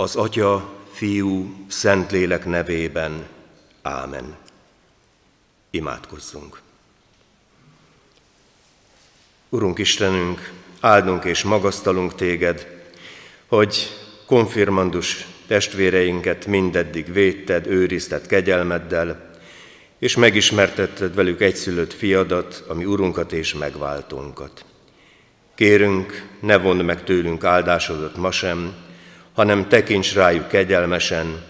az Atya, Fiú, Szentlélek nevében. Ámen. Imádkozzunk. Urunk Istenünk, áldunk és magasztalunk Téged, hogy konfirmandus testvéreinket mindeddig védted, őrizted kegyelmeddel, és megismertetted velük egyszülött fiadat, ami Urunkat és megváltónkat. Kérünk, ne vond meg tőlünk áldásodat ma sem, hanem tekints rájuk kegyelmesen,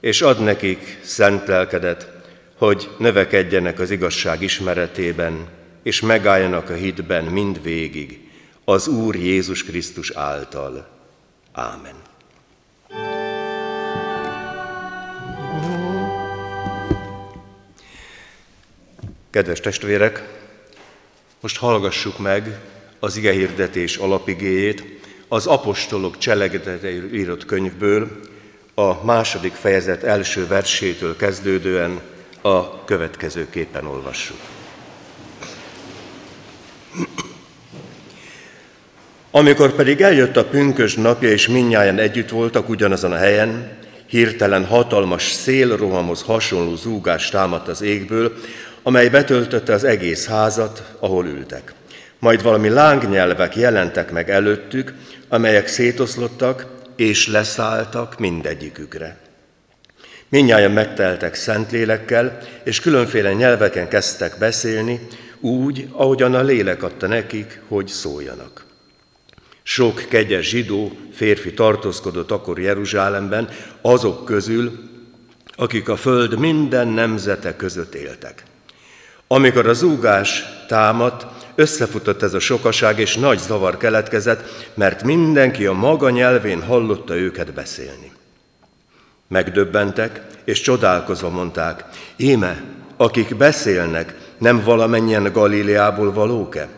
és ad nekik szent lelkedet, hogy növekedjenek az igazság ismeretében, és megálljanak a hitben mind végig, az Úr Jézus Krisztus által. Ámen. Kedves testvérek, most hallgassuk meg az ige hirdetés alapigéjét az apostolok cselekedeteire írott könyvből, a második fejezet első versétől kezdődően a következőképpen olvassuk. Amikor pedig eljött a pünkös napja, és minnyáján együtt voltak ugyanazon a helyen, hirtelen hatalmas szélrohamhoz hasonló zúgás támadt az égből, amely betöltötte az egész házat, ahol ültek. Majd valami lángnyelvek jelentek meg előttük, amelyek szétoszlottak és leszálltak mindegyikükre. Mindnyáján megteltek szentlélekkel, és különféle nyelveken kezdtek beszélni, úgy, ahogyan a lélek adta nekik, hogy szóljanak. Sok kegyes zsidó férfi tartózkodott akkor Jeruzsálemben, azok közül, akik a föld minden nemzete között éltek. Amikor az zúgás támadt, összefutott ez a sokaság, és nagy zavar keletkezett, mert mindenki a maga nyelvén hallotta őket beszélni. Megdöbbentek, és csodálkozva mondták, íme, akik beszélnek, nem valamennyien Galíleából valók-e?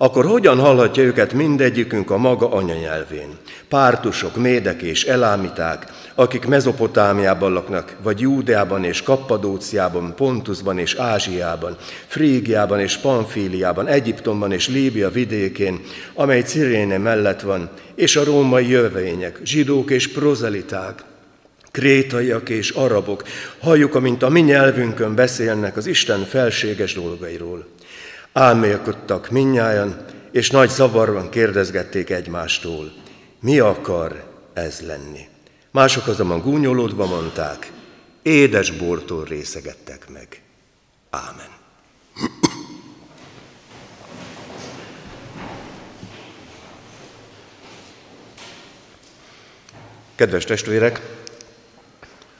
Akkor hogyan hallhatja őket mindegyikünk a maga anyanyelvén? Pártusok, médek és elámiták, akik Mezopotámiában laknak, vagy Júdeában és Kappadóciában, Pontusban és Ázsiában, Frígiában és Panfíliában, Egyiptomban és Líbia vidékén, amely Ciréne mellett van, és a római jövevények, zsidók és prozeliták, krétaiak és arabok, halljuk, amint a mi nyelvünkön beszélnek az Isten felséges dolgairól. Álmélkodtak minnyájan, és nagy zavarban kérdezgették egymástól, mi akar ez lenni. Mások azonban gúnyolódva mondták, édes bortól részegettek meg. Ámen. Kedves testvérek,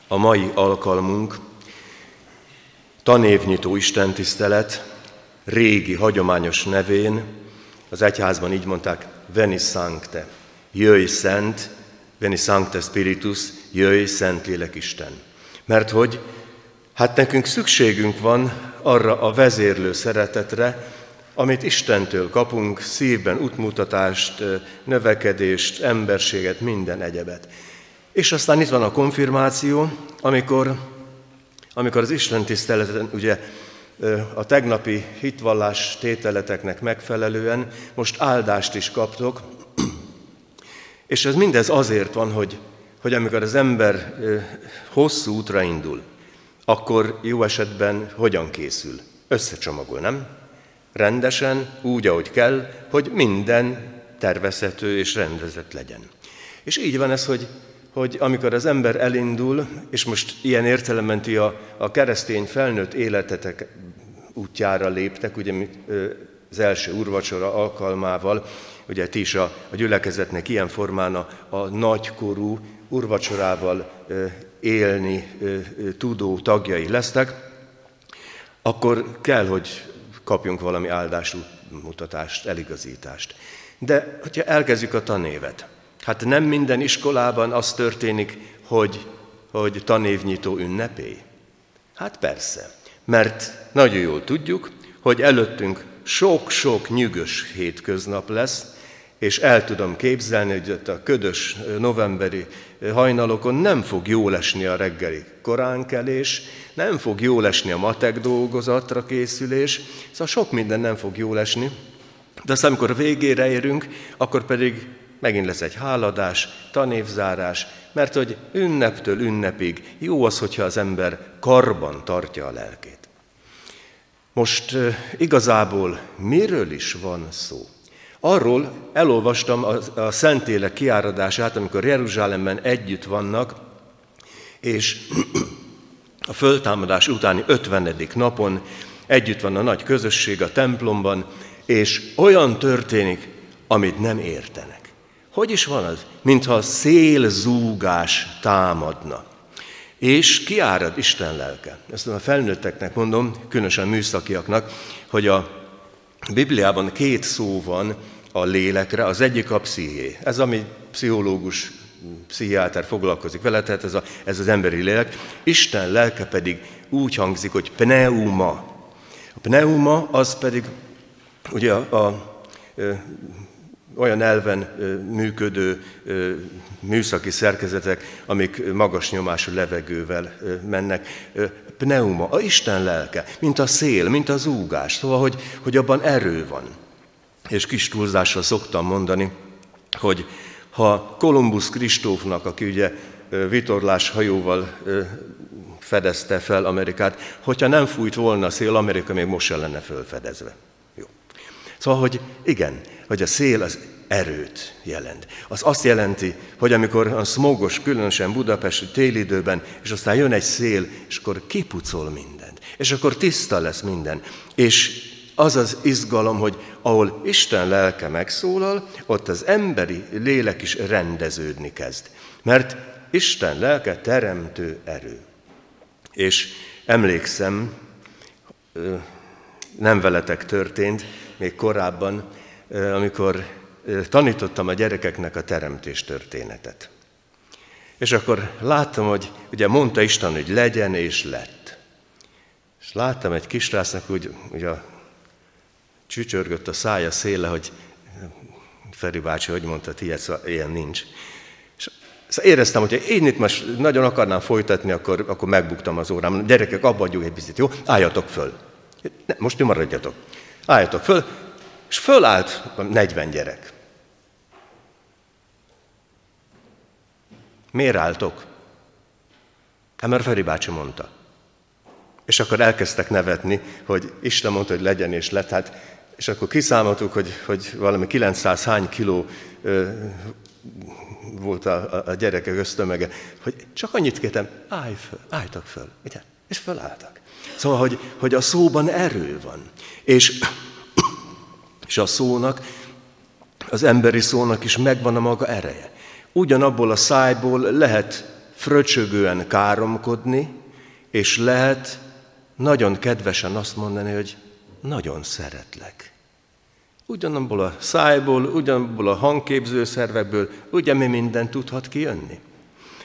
a mai alkalmunk tanévnyitó istentisztelet, régi, hagyományos nevén, az egyházban így mondták, Veni Sancte, jöjj szent, Veni Sancte Spiritus, jöjj szent lélek Isten. Mert hogy hát nekünk szükségünk van arra a vezérlő szeretetre, amit Istentől kapunk, szívben útmutatást, növekedést, emberséget, minden egyebet. És aztán itt van a konfirmáció, amikor, amikor az Isten tiszteleten ugye a tegnapi hitvallás tételeteknek megfelelően most áldást is kaptok, és ez mindez azért van, hogy, hogy amikor az ember hosszú útra indul, akkor jó esetben hogyan készül? Összecsomagol, nem? Rendesen, úgy, ahogy kell, hogy minden tervezhető és rendezett legyen. És így van ez, hogy hogy amikor az ember elindul, és most ilyen értelemben ti a, a keresztény felnőtt életetek útjára léptek, ugye az első urvacsora alkalmával, ugye ti is a, a gyülekezetnek ilyen formán a, a nagykorú urvacsorával élni tudó tagjai lesztek, akkor kell, hogy kapjunk valami áldást, mutatást, eligazítást. De hogyha elkezdjük a tanévet, Hát nem minden iskolában az történik, hogy, hogy tanévnyitó ünnepé. Hát persze, mert nagyon jól tudjuk, hogy előttünk sok-sok nyűgös hétköznap lesz, és el tudom képzelni, hogy ott a ködös novemberi hajnalokon nem fog jól esni a reggeli koránkelés, nem fog jól esni a matek dolgozatra készülés, szóval sok minden nem fog jól esni, de aztán amikor végére érünk, akkor pedig megint lesz egy háladás, tanévzárás, mert hogy ünneptől ünnepig jó az, hogyha az ember karban tartja a lelkét. Most igazából miről is van szó? Arról elolvastam a, Szentélek kiáradását, amikor Jeruzsálemben együtt vannak, és a föltámadás utáni 50. napon együtt van a nagy közösség a templomban, és olyan történik, amit nem értenek. Hogy is van az? Mintha szélzúgás támadna. És kiárad Isten lelke. Ezt a felnőtteknek mondom, különösen műszakiaknak, hogy a Bibliában két szó van a lélekre, az egyik a psziché. Ez, ami pszichológus, pszichiáter foglalkozik vele, tehát ez, a, ez az emberi lélek. Isten lelke pedig úgy hangzik, hogy pneuma. A pneuma az pedig ugye a, a, olyan elven működő műszaki szerkezetek, amik magas nyomású levegővel mennek. Pneuma, a Isten lelke, mint a szél, mint az úgás, szóval, hogy, hogy abban erő van. És kis túlzással szoktam mondani, hogy ha Kolumbusz Kristófnak, aki ugye vitorlás hajóval fedezte fel Amerikát, hogyha nem fújt volna a szél, Amerika még most sem lenne fölfedezve. Szóval, hogy igen, hogy a szél az erőt jelent. Az azt jelenti, hogy amikor a smogos, különösen budapesti télidőben, és aztán jön egy szél, és akkor kipucol mindent, és akkor tiszta lesz minden. És az az izgalom, hogy ahol Isten lelke megszólal, ott az emberi lélek is rendeződni kezd. Mert Isten lelke teremtő erő. És emlékszem, nem veletek történt, még korábban, amikor tanítottam a gyerekeknek a teremtés történetet. És akkor láttam, hogy ugye mondta Isten, hogy legyen és lett. És láttam egy kisrásznak, hogy ugye csücsörgött a szája széle, hogy Feri bácsi, hogy mondta, ti ilyen nincs. És szóval éreztem, hogy én itt most nagyon akarnám folytatni, akkor, akkor megbuktam az órám. Gyerekek, abba egy picit, jó? Álljatok föl. Ne, most maradjatok. Álljatok föl, és fölállt 40 gyerek. Miért álltok? Hát mert Feri bácsi mondta. És akkor elkezdtek nevetni, hogy Isten mondta, hogy legyen és lett. Hát, és akkor kiszámoltuk, hogy, hogy valami 900 hány kiló ö, volt a, a, gyerekek ösztömege, hogy csak annyit kértem, állj föl, álltak föl. Ugye? És fölálltak. Szóval, hogy, hogy a szóban erő van. És, és a szónak, az emberi szónak is megvan a maga ereje ugyanabból a szájból lehet fröcsögően káromkodni, és lehet nagyon kedvesen azt mondani, hogy nagyon szeretlek. Ugyanabból a szájból, ugyanabból a hangképző szervekből, ugye mi minden tudhat kijönni.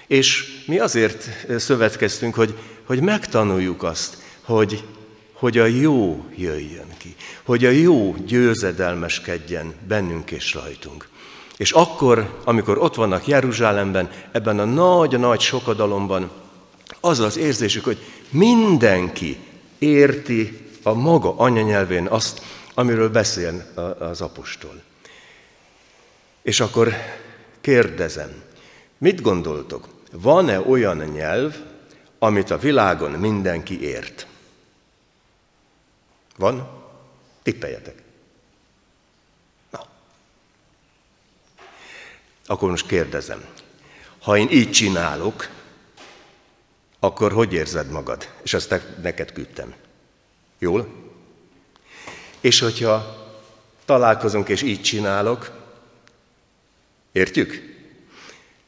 És mi azért szövetkeztünk, hogy, hogy megtanuljuk azt, hogy, hogy a jó jöjjön ki, hogy a jó győzedelmeskedjen bennünk és rajtunk. És akkor, amikor ott vannak Jeruzsálemben, ebben a nagy-nagy sokadalomban, az az érzésük, hogy mindenki érti a maga anyanyelvén azt, amiről beszél az apostol. És akkor kérdezem, mit gondoltok, van-e olyan nyelv, amit a világon mindenki ért? Van? Tippeljetek. Akkor most kérdezem, ha én így csinálok, akkor hogy érzed magad? És azt neked küldtem. Jól? És hogyha találkozunk és így csinálok, értjük?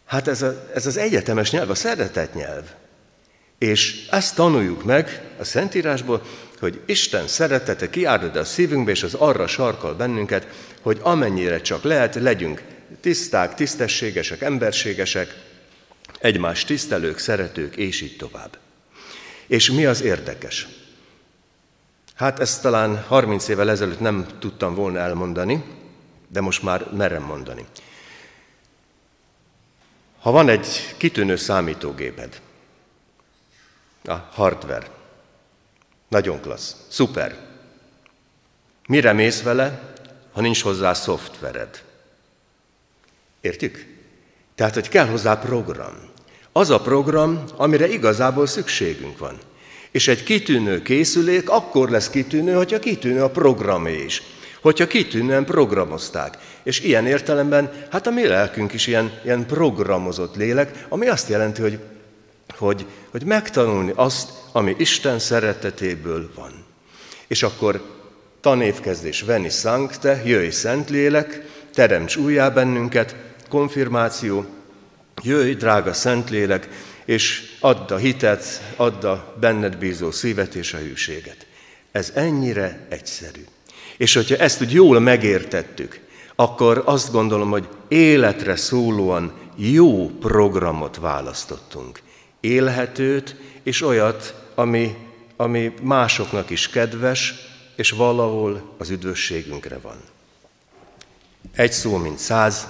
Hát ez, a, ez az egyetemes nyelv, a szeretet nyelv. És ezt tanuljuk meg a Szentírásból, hogy Isten szeretete kiárad a szívünkbe, és az arra sarkal bennünket, hogy amennyire csak lehet, legyünk tiszták, tisztességesek, emberségesek, egymás tisztelők, szeretők, és így tovább. És mi az érdekes? Hát ezt talán 30 évvel ezelőtt nem tudtam volna elmondani, de most már merem mondani. Ha van egy kitűnő számítógéped, a hardware, nagyon klassz, szuper. Mire mész vele, ha nincs hozzá szoftvered? Értjük? Tehát, hogy kell hozzá program. Az a program, amire igazából szükségünk van. És egy kitűnő készülék akkor lesz kitűnő, hogyha kitűnő a programé is. Hogyha kitűnően programozták. És ilyen értelemben, hát a mi lelkünk is ilyen, ilyen programozott lélek, ami azt jelenti, hogy, hogy, hogy megtanulni azt, ami Isten szeretetéből van. És akkor tanévkezdés Veni Sancte, jöjj Szentlélek, teremts újjá bennünket, konfirmáció, jöjj, drága Szentlélek, és add a hitet, add a benned bízó szívet és a hűséget. Ez ennyire egyszerű. És hogyha ezt úgy jól megértettük, akkor azt gondolom, hogy életre szólóan jó programot választottunk. Élhetőt, és olyat, ami, ami másoknak is kedves, és valahol az üdvösségünkre van. Egy szó, mint száz,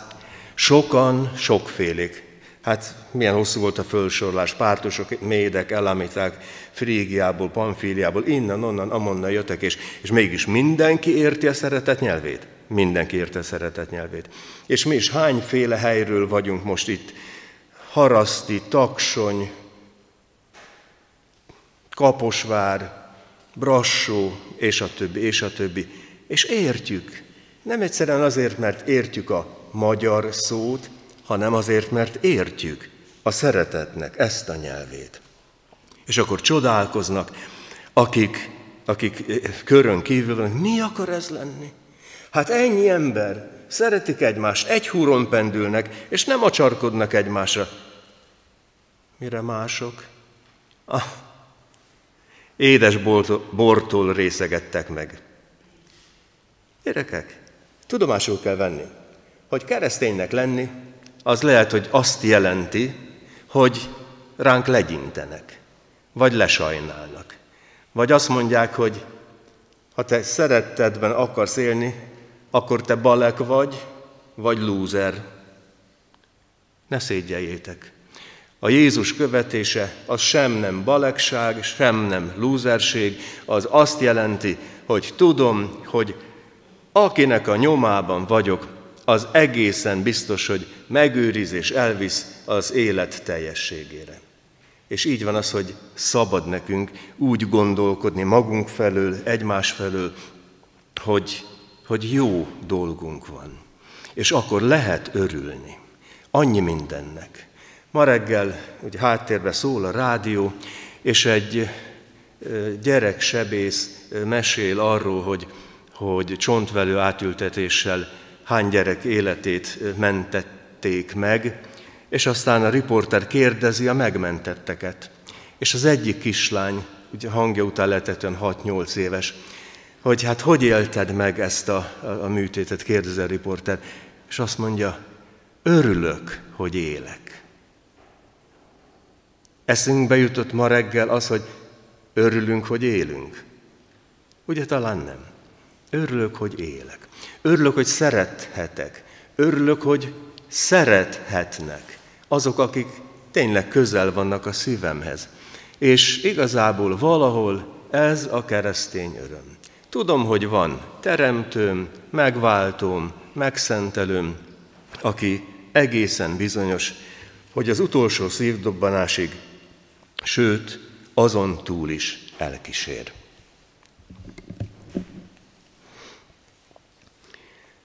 sokan, sokfélék. Hát milyen hosszú volt a fölsorlás, pártosok, médek, elamiták, Frígiából, Pamfíliából, innen, onnan, amonnan jöttek, és, és mégis mindenki érti a szeretet nyelvét. Mindenki érti a szeretet nyelvét. És mi is hányféle helyről vagyunk most itt? Haraszti, Taksony, Kaposvár, Brassó, és a többi, és a többi. És értjük. Nem egyszerűen azért, mert értjük a magyar szót, hanem azért, mert értjük a szeretetnek ezt a nyelvét. És akkor csodálkoznak, akik, akik körön kívül vannak, mi akar ez lenni? Hát ennyi ember, szeretik egymást, egy húron pendülnek, és nem acsarkodnak egymásra. Mire mások? Ah, édes bortól részegettek meg. Gyerekek, tudomásul kell venni, hogy kereszténynek lenni, az lehet, hogy azt jelenti, hogy ránk legyintenek, vagy lesajnálnak. Vagy azt mondják, hogy ha te szeretetben akarsz élni, akkor te balek vagy, vagy lúzer. Ne szégyeljétek. A Jézus követése az sem nem balekság, sem nem lúzerség, az azt jelenti, hogy tudom, hogy akinek a nyomában vagyok, az egészen biztos, hogy megőriz és elvisz az élet teljességére. És így van az, hogy szabad nekünk úgy gondolkodni magunk felől, egymás felől, hogy, hogy jó dolgunk van. És akkor lehet örülni. Annyi mindennek. Ma reggel ugye háttérbe szól a rádió, és egy gyereksebész mesél arról, hogy, hogy csontvelő átültetéssel hány gyerek életét mentették meg, és aztán a riporter kérdezi a megmentetteket. És az egyik kislány, ugye hangja után lehetett 6-8 éves, hogy hát hogy élted meg ezt a, a, a műtétet, kérdezi a riporter, és azt mondja, örülök, hogy élek. Eszünkbe jutott ma reggel az, hogy örülünk, hogy élünk. Ugye talán nem. Örülök, hogy élek. Örülök, hogy szerethetek. Örülök, hogy szerethetnek azok, akik tényleg közel vannak a szívemhez. És igazából valahol ez a keresztény öröm. Tudom, hogy van teremtőm, megváltóm, megszentelőm, aki egészen bizonyos, hogy az utolsó szívdobbanásig, sőt, azon túl is elkísér.